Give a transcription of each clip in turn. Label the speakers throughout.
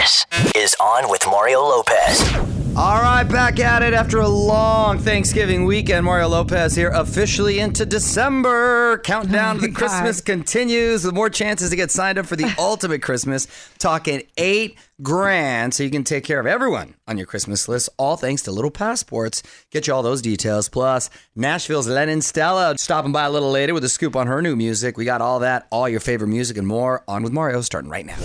Speaker 1: This is On with Mario Lopez.
Speaker 2: All right, back at it after a long Thanksgiving weekend. Mario Lopez here, officially into December. Countdown to the Christmas continues with more chances to get signed up for the ultimate Christmas. Talking eight grand so you can take care of everyone on your Christmas list, all thanks to Little Passports. Get you all those details. Plus, Nashville's Lennon Stella stopping by a little later with a scoop on her new music. We got all that, all your favorite music, and more on with Mario starting right now.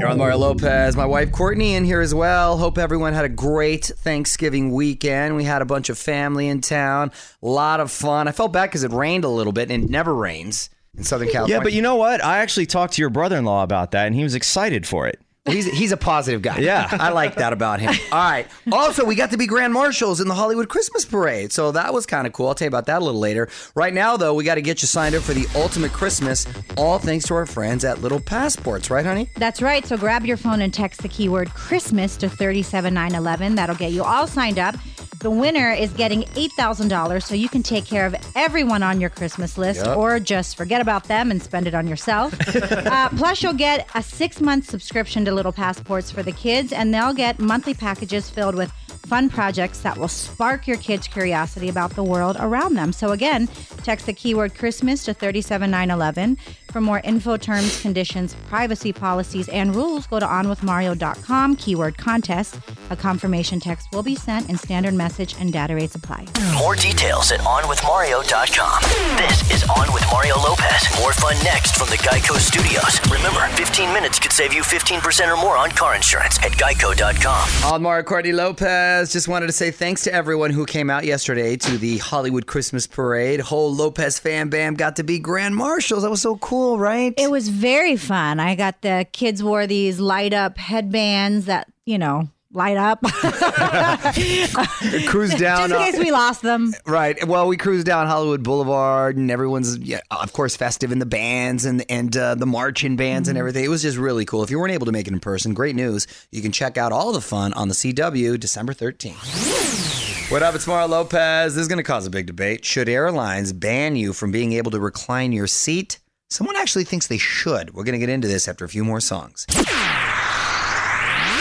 Speaker 2: You're on Mario Lopez. My wife Courtney in here as well. Hope everyone had a great Thanksgiving weekend. We had a bunch of family in town. A lot of fun. I felt bad because it rained a little bit and it never rains in Southern California.
Speaker 3: Yeah, but you know what? I actually talked to your brother-in-law about that, and he was excited for it.
Speaker 2: He's, he's a positive guy.
Speaker 3: Yeah.
Speaker 2: I like that about him. All right. Also, we got to be grand marshals in the Hollywood Christmas Parade. So that was kind of cool. I'll tell you about that a little later. Right now, though, we got to get you signed up for the ultimate Christmas, all thanks to our friends at Little Passports, right, honey?
Speaker 4: That's right. So grab your phone and text the keyword Christmas to 37911. That'll get you all signed up. The winner is getting $8,000 so you can take care of everyone on your Christmas list
Speaker 2: Yep.
Speaker 4: or just forget about them and spend it on yourself. uh, plus, you'll get a six month subscription to Little Passports for the kids, and they'll get monthly packages filled with fun projects that will spark your kids' curiosity about the world around them. So, again, text the keyword Christmas to 37911. For more info, terms, conditions, privacy policies, and rules, go to onwithmario.com, keyword contest. A confirmation text will be sent, and standard message and data rates apply.
Speaker 1: More details at OnWithMario.com. This is On with Mario Lopez. More fun next from the Geico Studios. Remember, 15 minutes could save you 15% or more on car insurance at Geico.com.
Speaker 2: On Mario Courtney Lopez, just wanted to say thanks to everyone who came out yesterday to the Hollywood Christmas Parade. Whole Lopez fan bam got to be grand marshals. That was so cool, right?
Speaker 4: It was very fun. I got the kids wore these light up headbands that, you know, light up.
Speaker 2: cruised down.
Speaker 4: Just in
Speaker 2: uh,
Speaker 4: case we lost them.
Speaker 2: Right. Well, we cruised down Hollywood Boulevard, and everyone's, yeah, of course, festive in the bands and and uh, the marching bands and everything. It was just really cool. If you weren't able to make it in person, great news. You can check out all the fun on the CW December 13th. What up? It's Mario Lopez. This is going to cause a big debate. Should airlines ban you from being able to recline your seat? Someone actually thinks they should. We're going to get into this after a few more songs.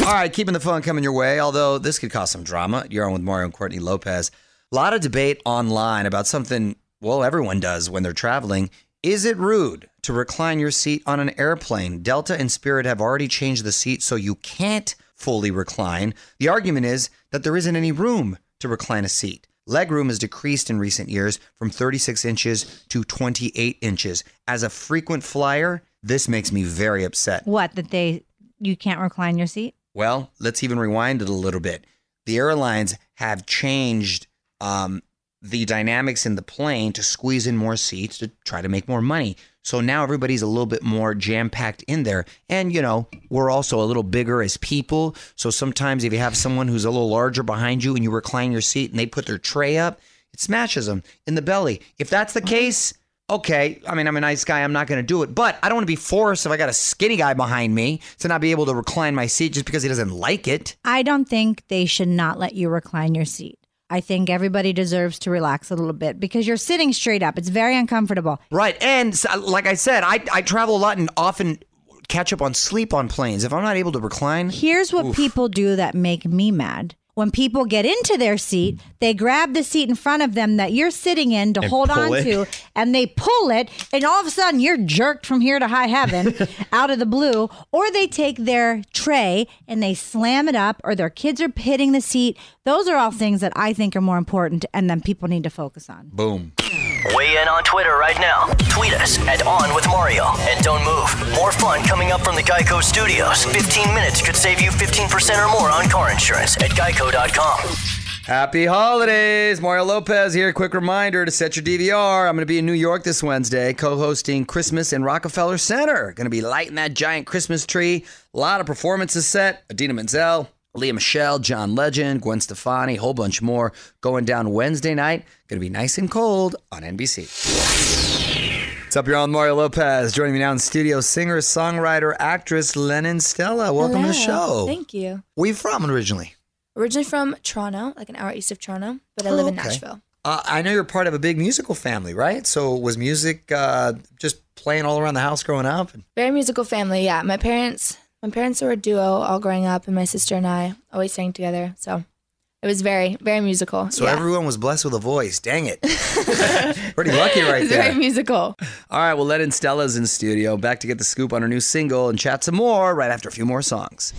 Speaker 2: All right, keeping the fun coming your way, although this could cause some drama. You're on with Mario and Courtney Lopez. A lot of debate online about something, well, everyone does when they're traveling. Is it rude to recline your seat on an airplane? Delta and Spirit have already changed the seat so you can't fully recline. The argument is that there isn't any room to recline a seat. Legroom has decreased in recent years from 36 inches to 28 inches. As a frequent flyer, this makes me very upset.
Speaker 4: What, that they, you can't recline your seat?
Speaker 2: Well, let's even rewind it a little bit. The airlines have changed um, the dynamics in the plane to squeeze in more seats to try to make more money. So now everybody's a little bit more jam packed in there. And, you know, we're also a little bigger as people. So sometimes if you have someone who's a little larger behind you and you recline your seat and they put their tray up, it smashes them in the belly. If that's the case, okay. I mean, I'm a nice guy. I'm not going to do it. But I don't want to be forced if I got a skinny guy behind me to not be able to recline my seat just because he doesn't like it.
Speaker 4: I don't think they should not let you recline your seat. I think everybody deserves to relax a little bit because you're sitting straight up. It's very uncomfortable.
Speaker 2: Right. And so, uh, like I said, I, I travel a lot and often catch up on sleep on planes. If I'm not able to recline,
Speaker 4: Here's what people do that make me mad. When people get into their seat, they grab the seat in front of them that you're sitting in to
Speaker 3: And
Speaker 4: hold on
Speaker 3: it.
Speaker 4: to, and they pull it, and all of a sudden you're jerked from here to high heaven out of the blue. Or they take their tray and they slam it up, or their kids are hitting the seat. Those are all things that I think are more important and then people need to focus on.
Speaker 2: boom.
Speaker 1: Weigh in on Twitter right now. Tweet us at On with Mario. And don't move. More fun coming up from the Geico Studios. 15 minutes could save you 15% or more on car insurance at Geico.com.
Speaker 2: Happy holidays. Mario Lopez here. Quick reminder to set your DVR. I'm going to be in New York this Wednesday, co hosting Christmas in Rockefeller Center. Going to be lighting that giant Christmas tree. A lot of performances set. Idina Menzel, Lea Michele, John Legend, Gwen Stefani, a whole bunch more going down Wednesday night. Going to be nice and cold on NBC. What's up, you're on Mario Lopez. Joining me now in studio, singer, songwriter, actress Lennon Stella. Welcome to the show.
Speaker 5: Thank you.
Speaker 2: Where you from originally?
Speaker 5: Originally from Toronto, like an hour east of Toronto, but I live in
Speaker 2: Oh, okay.
Speaker 5: Nashville.
Speaker 2: Uh, I know you're part of a big musical family, right? So was music uh, just playing all around the house growing up?
Speaker 5: Very musical family, yeah. My parents my parents were a duo all growing up, and my sister and I always sang together. So it was very, very musical.
Speaker 2: So
Speaker 5: yeah.
Speaker 2: everyone was blessed with a voice. Dang it. Pretty lucky right
Speaker 5: there. Very musical.
Speaker 2: All right, well, Lennon Stella's in studio, back to get the scoop on her new single and chat some more right after a few more songs.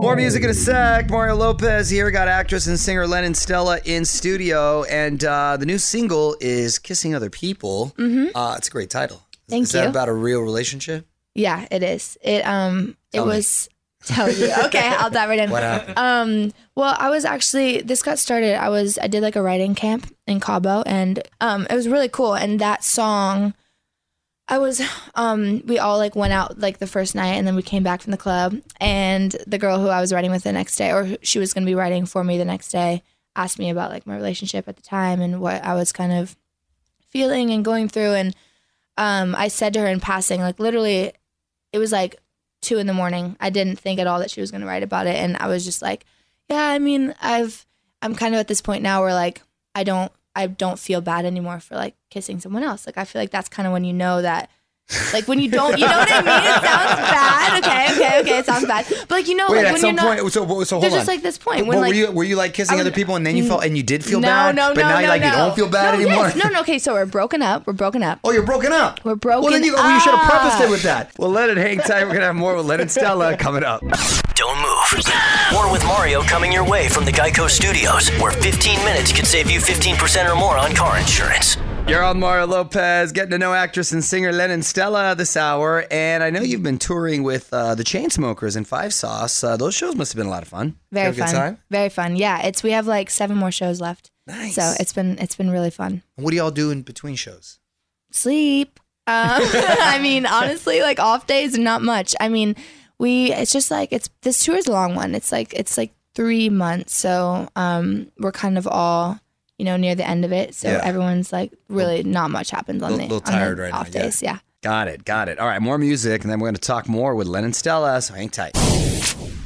Speaker 2: More music in a sec. Mario Lopez here. Got actress and singer Lennon Stella in studio, and uh, the new single is "Kissing Other People." Mm-hmm. Uh, it's a great title.
Speaker 5: Thank
Speaker 2: is that
Speaker 5: you.
Speaker 2: about a real relationship?
Speaker 5: Yeah, it is. It um,
Speaker 2: Tell
Speaker 5: it
Speaker 2: me.
Speaker 5: was. Tell you. Okay, I'll dive right in.
Speaker 2: What happened?
Speaker 5: Um, well, I was actually this got started. I was I did like a writing camp in Cabo, and um, it was really cool. And that song, I was um, we all like went out like the first night, and then we came back from the club, and the girl who I was writing with the next day, or she was going to be writing for me the next day, asked me about like my relationship at the time and what I was kind of feeling and going through, and um, I said to her in passing, like literally, it was like two in the morning. I didn't think at all that she was going to write about it, and I was just like, yeah, I mean, I've I'm kind of at this point now where like I don't I don't feel bad anymore for like kissing someone else. Like I feel like that's kind of when you know that. Like when you don't, you know what I mean? It sounds bad. Okay, okay, okay. It sounds bad. But like you know,
Speaker 2: Wait,
Speaker 5: like
Speaker 2: at
Speaker 5: when
Speaker 2: some
Speaker 5: you're not,
Speaker 2: point, so, so hold
Speaker 5: there's
Speaker 2: on.
Speaker 5: just like this point
Speaker 2: But
Speaker 5: when like
Speaker 2: were you were you like kissing
Speaker 5: I
Speaker 2: other people and then you felt and you did feel
Speaker 5: no,
Speaker 2: bad,
Speaker 5: no, no,
Speaker 2: but
Speaker 5: no,
Speaker 2: now
Speaker 5: no,
Speaker 2: you like
Speaker 5: no.
Speaker 2: you don't feel bad
Speaker 5: no,
Speaker 2: anymore.
Speaker 5: Yes. No, no. Okay, so we're broken up. We're broken up.
Speaker 2: Oh, you're broken up.
Speaker 5: We're broken
Speaker 2: Well, then you, well, you should have prefaced it with that. Well, let it hang tight. We're gonna have more with Lennon Stella coming up.
Speaker 1: Don't move. More with Mario coming your way from the Geico Studios, where 15 minutes could save you 15% or more on car insurance.
Speaker 2: You're on Mario Lopez, getting to know actress and singer Lennon Stella this hour, and I know you've been touring with uh, the Chainsmokers and Five Sauce. Uh, those shows must have been a lot of fun.
Speaker 5: Very fun.
Speaker 2: time?
Speaker 5: Very fun. Yeah, it's we have like seven more shows left.
Speaker 2: Nice.
Speaker 5: So it's been it's been really fun.
Speaker 2: What do y'all do in between shows?
Speaker 5: Sleep. Um, I mean, honestly, like off days, not much. I mean, we it's just like it's this tour is a long one. It's like it's like three months. So um, we're kind of all you know near the end of it. So
Speaker 2: Yeah.
Speaker 5: everyone's like really not much happens on the
Speaker 2: little
Speaker 5: on the
Speaker 2: right now,
Speaker 5: off
Speaker 2: yeah.
Speaker 5: days. Yeah.
Speaker 2: Got it, got it. All right, more music, and then we're going to talk more with Lennon Stella, so hang tight.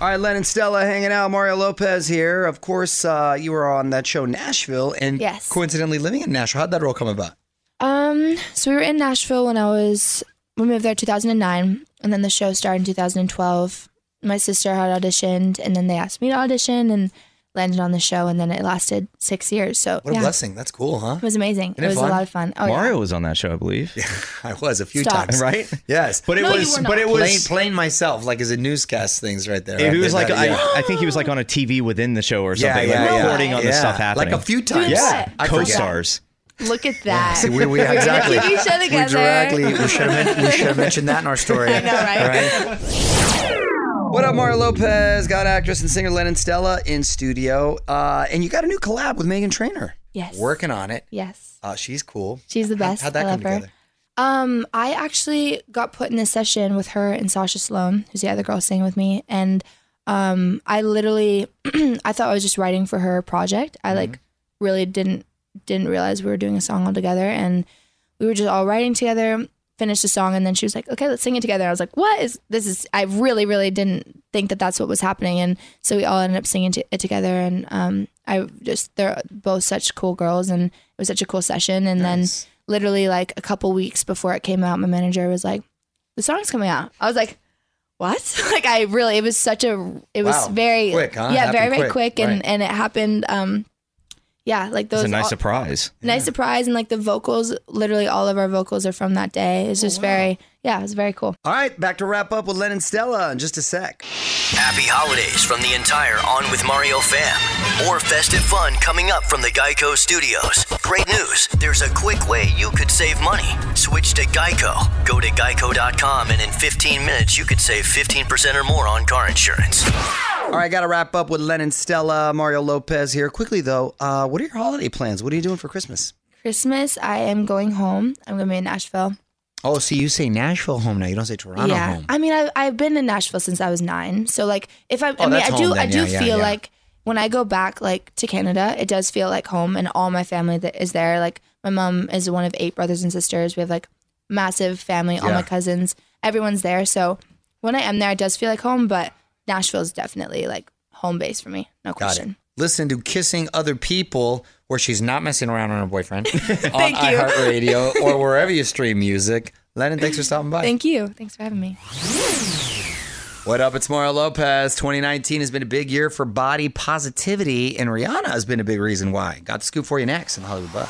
Speaker 2: All right, Lennon Stella hanging out. Mario Lopez here. Of course, uh, you were on that show Nashville, and
Speaker 5: Yes.
Speaker 2: coincidentally living in Nashville. How'd that role come about?
Speaker 5: Um, so we were in Nashville when I was we moved there 2009, and then the show started in 2012. My sister had auditioned, and then they asked me to audition, and landed on the show, and then it lasted six years. So
Speaker 2: What a blessing. That's cool, huh?
Speaker 5: it was amazing.
Speaker 2: Isn't
Speaker 5: it
Speaker 2: it
Speaker 5: was
Speaker 2: fun?
Speaker 5: a lot of fun. Oh
Speaker 3: Mario was on that show, I believe.
Speaker 2: Yeah, I was a few
Speaker 5: Stop.
Speaker 2: times.
Speaker 3: Right?
Speaker 2: Yes.
Speaker 3: But it
Speaker 5: No,
Speaker 3: was
Speaker 5: were
Speaker 3: but it
Speaker 2: Plain,
Speaker 3: was
Speaker 2: plain myself, like as a newscast things right there.
Speaker 3: it
Speaker 2: I
Speaker 3: was like
Speaker 2: that,
Speaker 3: I,
Speaker 2: yeah.
Speaker 3: I think he was like on a TV within the show or something,
Speaker 2: yeah,
Speaker 3: like
Speaker 2: yeah.
Speaker 3: reporting on the stuff happening.
Speaker 2: Like a few times.
Speaker 3: Yeah,
Speaker 5: what?
Speaker 2: I forget.
Speaker 3: co-stars.
Speaker 5: Look at that.
Speaker 2: See, we, we
Speaker 5: We're gonna
Speaker 2: exactly.
Speaker 5: keep
Speaker 2: We directly. We should have. We should have mentioned that in our story.
Speaker 5: I know, right?
Speaker 2: What up, Mario Lopez? Got actress and singer Lennon Stella in studio, uh, and you got a new collab with Meghan Trainor.
Speaker 5: Yes.
Speaker 2: Working on it.
Speaker 5: Yes.
Speaker 2: Uh, she's cool.
Speaker 5: She's the best.
Speaker 2: How'd that
Speaker 5: I
Speaker 2: come
Speaker 5: love her.
Speaker 2: together?
Speaker 5: Um, I actually got put in this session with her and Sasha Sloan, who's the other girl singing with me, and um, I literally, I thought I was just writing for her project. I like really didn't didn't realize we were doing a song all together, and we were just all writing together. Finished the song, and then she was like, "Okay, let's sing it together." I was like, "What is this? Is I really, really didn't think that that's what was happening." And so we all ended up singing t- it together, and um, I just they're both such cool girls, and it was such a cool session. And then literally like a couple weeks before it came out, my manager was like, "The song's coming out." I was like, "What?" like I really, it was such a, it was
Speaker 2: Wow.
Speaker 5: very
Speaker 2: Quick, huh?
Speaker 5: Yeah,
Speaker 2: Happened
Speaker 5: very very
Speaker 2: quick,
Speaker 5: quick, and
Speaker 2: right.
Speaker 5: and it happened. Um, yeah, like those
Speaker 3: It's a nice
Speaker 5: all-
Speaker 3: surprise.
Speaker 5: nice surprise, and like the vocals, literally all of our vocals are from that day.
Speaker 2: Oh,
Speaker 5: It's just very, yeah, it's very cool.
Speaker 2: All right, back to wrap up with Lennon Stella in just a sec.
Speaker 1: Happy holidays from the entire On with Mario fam. More festive fun coming up from the Geico Studios. Great news there's a quick way you could save money. Switch to Geico. Go to geico.com, and in 15 minutes, you could save 15% or more on car insurance.
Speaker 2: All right, got to wrap up with Lennon Stella. Mario Lopez here. Quickly though, uh, what are your holiday plans? What are you doing for Christmas?
Speaker 5: Christmas, I am going home. I'm gonna be in Nashville.
Speaker 2: Oh, see, you say Nashville home now. You don't say Toronto
Speaker 5: yeah,
Speaker 2: home.
Speaker 5: I mean, I, I've been in Nashville since I was nine. So like, if I, I
Speaker 2: Oh,
Speaker 5: mean, I do,
Speaker 2: home
Speaker 5: I do
Speaker 2: Yeah, yeah,
Speaker 5: feel
Speaker 2: yeah.
Speaker 5: like when I go back like to Canada, it does feel like home, and all my family that is there. Like my mom is one of eight brothers and sisters. We have like massive family. All
Speaker 2: Yeah.
Speaker 5: my cousins, everyone's there. So when I am there, it does feel like home. But Nashville is definitely like home base for me. No question.
Speaker 2: Listen to Kissing Other People, where she's not messing around on her boyfriend, on iHeartRadio or wherever you stream music. Lennon, thanks for stopping by.
Speaker 5: Thank you. Thanks for having me.
Speaker 2: What up? It's Mario Lopez. 2019 has been a big year for body positivity, and Rihanna has been a big reason why. Got the scoop for you next in Hollywood Buzz.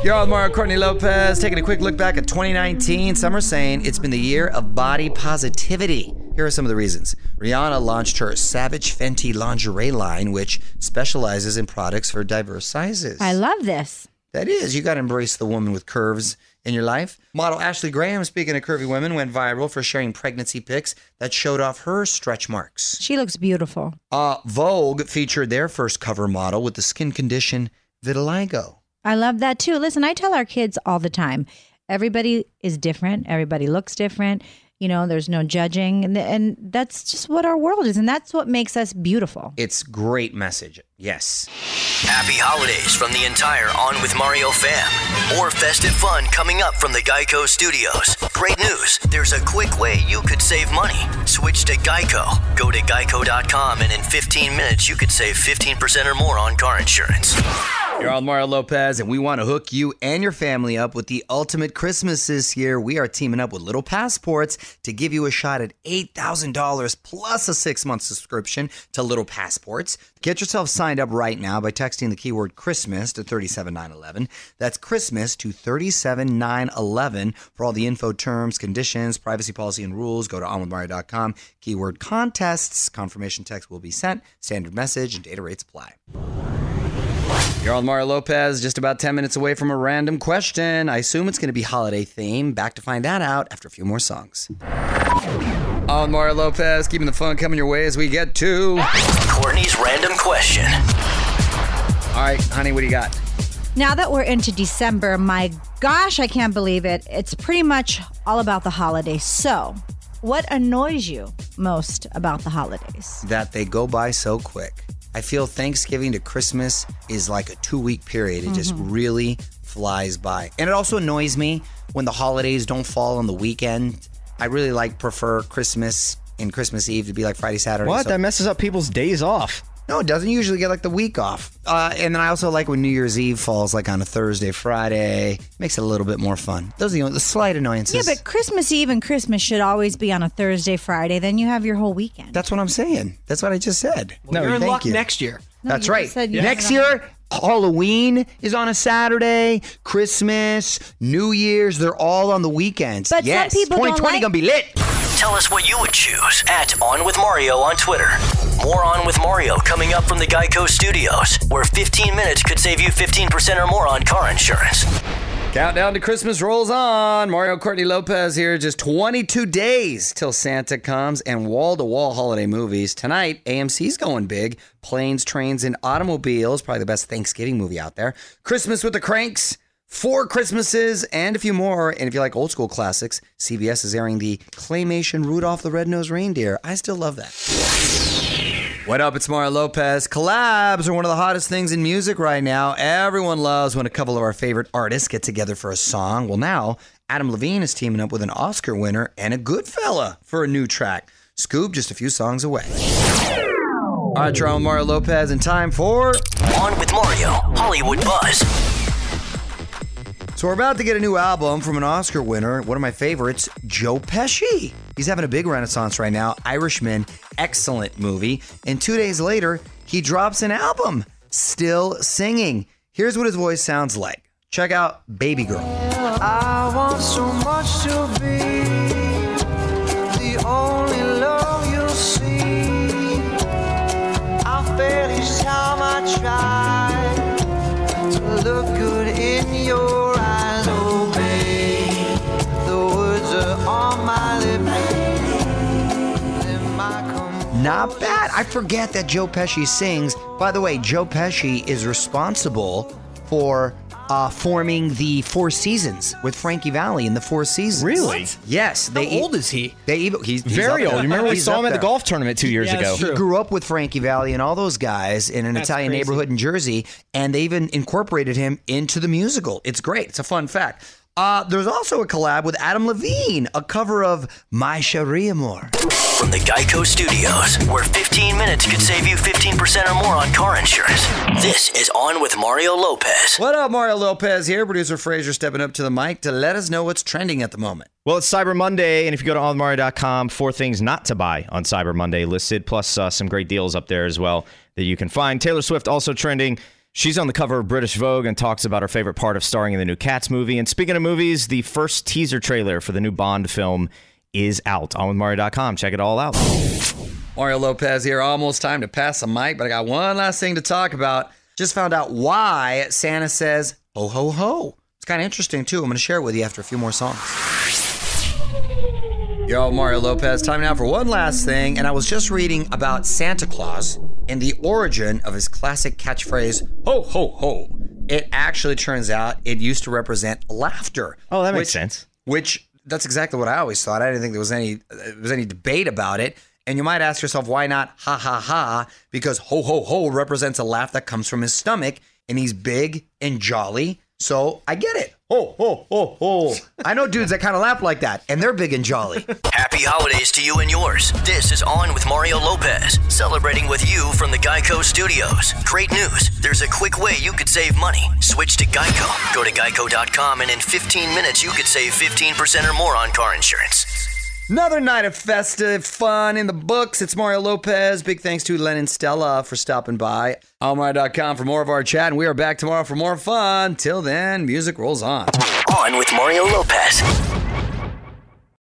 Speaker 2: You're with Mario Courtney Lopez, taking a quick look back at 2019. Some are saying it's been the year of body positivity. Here are some of the reasons. Rihanna launched her Savage Fenty lingerie line, which specializes in products for diverse sizes.
Speaker 4: I love this.
Speaker 2: That is, you got to embrace the woman with curves in your life. Model Ashley Graham, speaking of curvy women, went viral for sharing pregnancy pics that showed off her stretch marks.
Speaker 4: She looks beautiful.
Speaker 2: Uh, Vogue featured their first cover model with the skin condition vitiligo.
Speaker 4: I love that too. Listen, I tell our kids all the time everybody is different, everybody looks different. You know, there's no judging. And, and that's just what our world is. And that's what makes us beautiful.
Speaker 2: It's great message. Yes.
Speaker 1: Happy holidays from the entire On with Mario fam. More festive fun coming up from the Geico Studios. Great news there's a quick way you could save money. Switch to Geico. Go to geico.com, and in 15 minutes, you could save 15% or more on car insurance.
Speaker 2: You're on Mario Lopez, and we want to hook you and your family up with the ultimate Christmas this year. We are teaming up with Little Passports to give you a shot at $8,000 plus a six month subscription to Little Passports. Get yourself signed up right now by texting the keyword Christmas to 37911. That's Christmas to 37911 for all the info, terms, conditions, privacy policy, and rules. Go to onwithmario.com. Keyword contests. Confirmation text will be sent. Standard message and data rates apply. You're on Mario Lopez, just about 10 minutes away from a random question. I assume it's going to be holiday theme. Back to find that out after a few more songs. On Mario Lopez, keeping the fun coming your way as we get to.
Speaker 1: Courtney's random question.
Speaker 2: All right, honey, what do you got?
Speaker 4: Now that we're into December, my gosh, I can't believe it. It's pretty much all about the holidays. So, what annoys you most about the holidays?
Speaker 2: That they go by so quick. I feel Thanksgiving to Christmas is like a two week period. It just mm-hmm. really flies by. And it also annoys me when the holidays don't fall on the weekend. I really like prefer Christmas and Christmas Eve to be like Friday, Saturday.
Speaker 3: What?
Speaker 2: So-
Speaker 3: That messes up people's days off.
Speaker 2: No, it doesn't usually get like the week off. Uh, and then I also like when New Year's Eve falls like on a Thursday, Friday. Makes it a little bit more fun. Those are the, only, the slight annoyances.
Speaker 4: Yeah, but Christmas Eve and Christmas should always be on a Thursday, Friday. Then you have your whole weekend.
Speaker 2: That's what I'm saying. That's what I just said.
Speaker 6: No, You're in luck
Speaker 2: you.
Speaker 6: next year.
Speaker 2: That's right.
Speaker 4: just said you
Speaker 2: Next
Speaker 4: had it on-
Speaker 2: year, Halloween is on a Saturday. Christmas, New Year's, they're all on the weekends.
Speaker 4: But some
Speaker 2: yes,
Speaker 4: people don't
Speaker 2: 2020
Speaker 4: like-
Speaker 2: gonna be lit.
Speaker 1: Tell us what you would choose at On With Mario on Twitter. More On With Mario coming up from the Geico Studios, where 15 minutes could save you 15% or more on car insurance.
Speaker 2: Countdown to Christmas rolls on. Mario Courtney Lopez here. Just 22 days till Santa comes and wall to wall holiday movies. Tonight, AMC's going big. Planes, Trains, and Automobiles. Probably the best Thanksgiving movie out there. Christmas with the Cranks. Four Christmases and a few more. And if you like old school classics, CBS is airing the claymation Rudolph the Red-Nosed Reindeer. I still love that. What up? It's Mario Lopez. Collabs are one of the hottest things in music right now. Everyone loves when a couple of our favorite artists get together for a song. Well, now Adam Levine is teaming up with an Oscar winner and a good fella for a new track. Scoop just a few songs away. All right, with Mario Lopez, and time for.
Speaker 1: On with Mario, Hollywood Buzz.
Speaker 2: So we're about to get a new album from an Oscar winner, one of my favorites, Joe Pesci. He's having a big renaissance right now. Irishman, excellent movie. And two days later, he drops an album, still singing. Here's what his voice sounds like. Check out Baby Girl.
Speaker 7: I want so much to be the only love you'll see. I time I try
Speaker 2: Not bad. I forget that Joe Pesci sings. By the way, Joe Pesci is responsible for uh, forming the Four Seasons with Frankie Valli in the Four Seasons.
Speaker 3: Really?
Speaker 2: Yes.
Speaker 6: How
Speaker 2: They e-
Speaker 6: old is he?
Speaker 2: They even he's, he's
Speaker 3: Very old. You remember we saw him at the golf tournament two years
Speaker 6: Yeah,
Speaker 3: ago.
Speaker 6: true.
Speaker 2: He grew up with Frankie Valli and all those guys in an
Speaker 6: That's
Speaker 2: Italian
Speaker 6: crazy.
Speaker 2: neighborhood in Jersey, and they even incorporated him into the musical. It's great. It's a fun fact. Uh, there's also a collab with Adam Levine, a cover of My Cherie Amour.
Speaker 1: From the Geico Studios, where 15 minutes could save you 15% or more on car insurance. This is On with Mario Lopez.
Speaker 2: What up, Mario Lopez here. Producer Fraser stepping up to the mic to let us know what's trending at the moment.
Speaker 3: Well, it's Cyber Monday, and if you go to onmario.com, four things not to buy on Cyber Monday listed, plus uh, some great deals up there as well that you can find. Taylor Swift also trending. She's on the cover of British Vogue and talks about her favorite part of starring in the new Cats movie. And speaking of movies, the first teaser trailer for the new Bond film is out on Mario.com. Check it all out.
Speaker 2: Mario Lopez here. Almost time to pass the mic, but I got one last thing to talk about. Just found out why Santa says ho ho ho. It's kind of interesting too. I'm going to share it with you after a few more songs. Yo, Mario Lopez. Time now for one last thing. And I was just reading about Santa Claus and the origin of his classic catchphrase, ho, ho, ho. It actually turns out it used to represent laughter.
Speaker 3: Oh, that makes
Speaker 2: which-
Speaker 3: sense.
Speaker 2: Which that's exactly what I always thought. I didn't think there was any uh, there was any debate about it. And you might ask yourself, why not ha ha ha? Because ho ho ho represents a laugh that comes from his stomach, and he's big and jolly. So I get it. Ho ho ho ho. I know dudes that kind of laugh like that, and they're big and jolly.
Speaker 1: Happy holidays to you and yours. This is On with Mario Lopez, celebrating with you from the Geico Studios. Great news. There's a quick way you could save money. Switch to Geico. Go to geico.com and in 15 minutes you could save 15% or more on car insurance.
Speaker 2: Another night of festive fun in the books. It's Mario Lopez. Big thanks to Lennon Stella for stopping by. Almari.com for more of our chat, and we are back tomorrow for more fun. Till then, music rolls on.
Speaker 1: On with Mario Lopez.